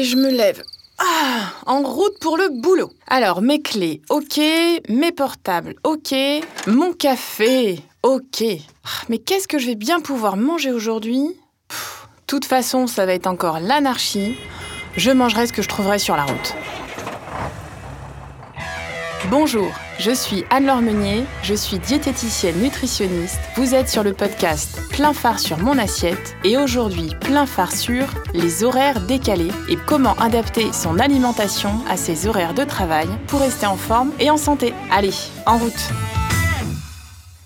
Allez, je me lève. Ah, en route pour le boulot. Alors, mes clés, ok. Mes portables, ok. Mon café, ok. Ah, mais qu'est-ce que je vais bien pouvoir manger aujourd'hui? De toute façon, ça va être encore l'anarchie. Je mangerai ce que je trouverai sur la route. Bonjour, je suis Anne-Laure Meunier, je suis diététicienne nutritionniste. Vous êtes sur le podcast Plein phare sur mon assiette et aujourd'hui plein phare sur les horaires décalés et comment adapter son alimentation à ses horaires de travail pour rester en forme et en santé. Allez, en route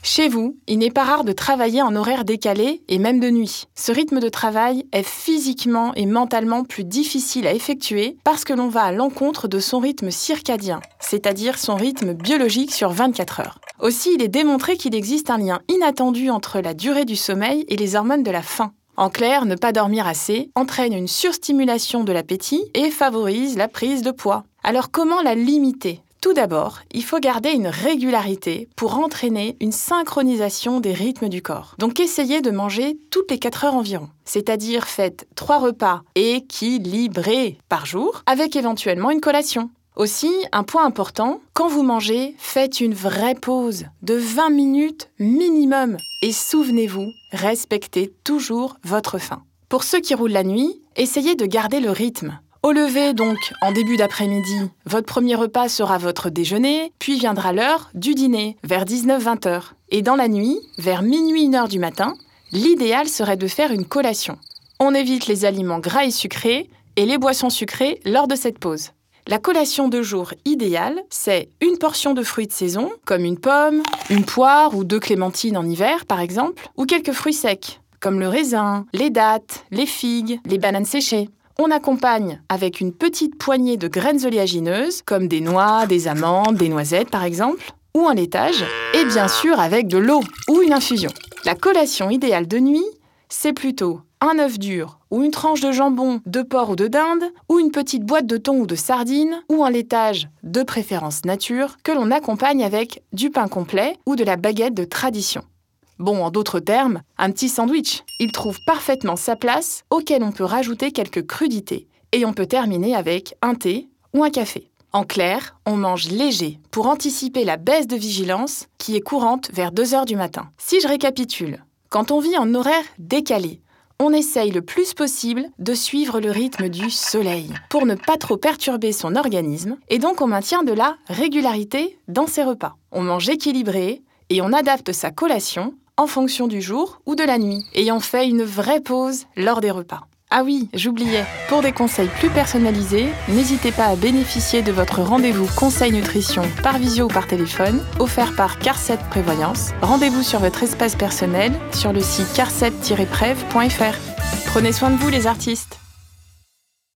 chez vous, il n'est pas rare de travailler en horaire décalé et même de nuit. Ce rythme de travail est physiquement et mentalement plus difficile à effectuer parce que l'on va à l'encontre de son rythme circadien, c'est-à-dire son rythme biologique sur 24 heures. Aussi, il est démontré qu'il existe un lien inattendu entre la durée du sommeil et les hormones de la faim. En clair, ne pas dormir assez entraîne une surstimulation de l'appétit et favorise la prise de poids. Alors comment la limiter? Tout d'abord, il faut garder une régularité pour entraîner une synchronisation des rythmes du corps. Donc essayez de manger toutes les 4 heures environ, c'est-à-dire faites 3 repas équilibrés par jour avec éventuellement une collation. Aussi, un point important, quand vous mangez, faites une vraie pause de 20 minutes minimum et souvenez-vous, respectez toujours votre faim. Pour ceux qui roulent la nuit, essayez de garder le rythme. Au lever, donc, en début d'après-midi, votre premier repas sera votre déjeuner, puis viendra l'heure du dîner, vers 19-20 heures. Et dans la nuit, vers minuit 1 heure du matin, l'idéal serait de faire une collation. On évite les aliments gras et sucrés et les boissons sucrées lors de cette pause. La collation de jour idéale, c'est une portion de fruits de saison, comme une pomme, une poire ou deux clémentines en hiver par exemple, ou quelques fruits secs, comme le raisin, les dattes, les figues, les bananes séchées. On accompagne avec une petite poignée de graines oléagineuses, comme des noix, des amandes, des noisettes par exemple, ou un laitage, et bien sûr avec de l'eau ou une infusion. La collation idéale de nuit, c'est plutôt un œuf dur ou une tranche de jambon, de porc ou de dinde, ou une petite boîte de thon ou de sardines, ou un laitage de préférence nature que l'on accompagne avec du pain complet ou de la baguette de tradition. Bon, en d'autres termes, un petit sandwich. Il trouve parfaitement sa place, auquel on peut rajouter quelques crudités. Et on peut terminer avec un thé ou un café. En clair, on mange léger pour anticiper la baisse de vigilance qui est courante vers 2 heures du matin. Si je récapitule, quand on vit en horaire décalé, on essaye le plus possible de suivre le rythme du soleil pour ne pas trop perturber son organisme et donc on maintient de la régularité dans ses repas. On mange équilibré et on adapte sa collation en fonction du jour ou de la nuit, ayant fait une vraie pause lors des repas. Ah oui, j'oubliais, pour des conseils plus personnalisés, n'hésitez pas à bénéficier de votre rendez-vous conseil nutrition par visio ou par téléphone, offert par Carset Prévoyance. Rendez-vous sur votre espace personnel sur le site carset-prev.fr. Prenez soin de vous les artistes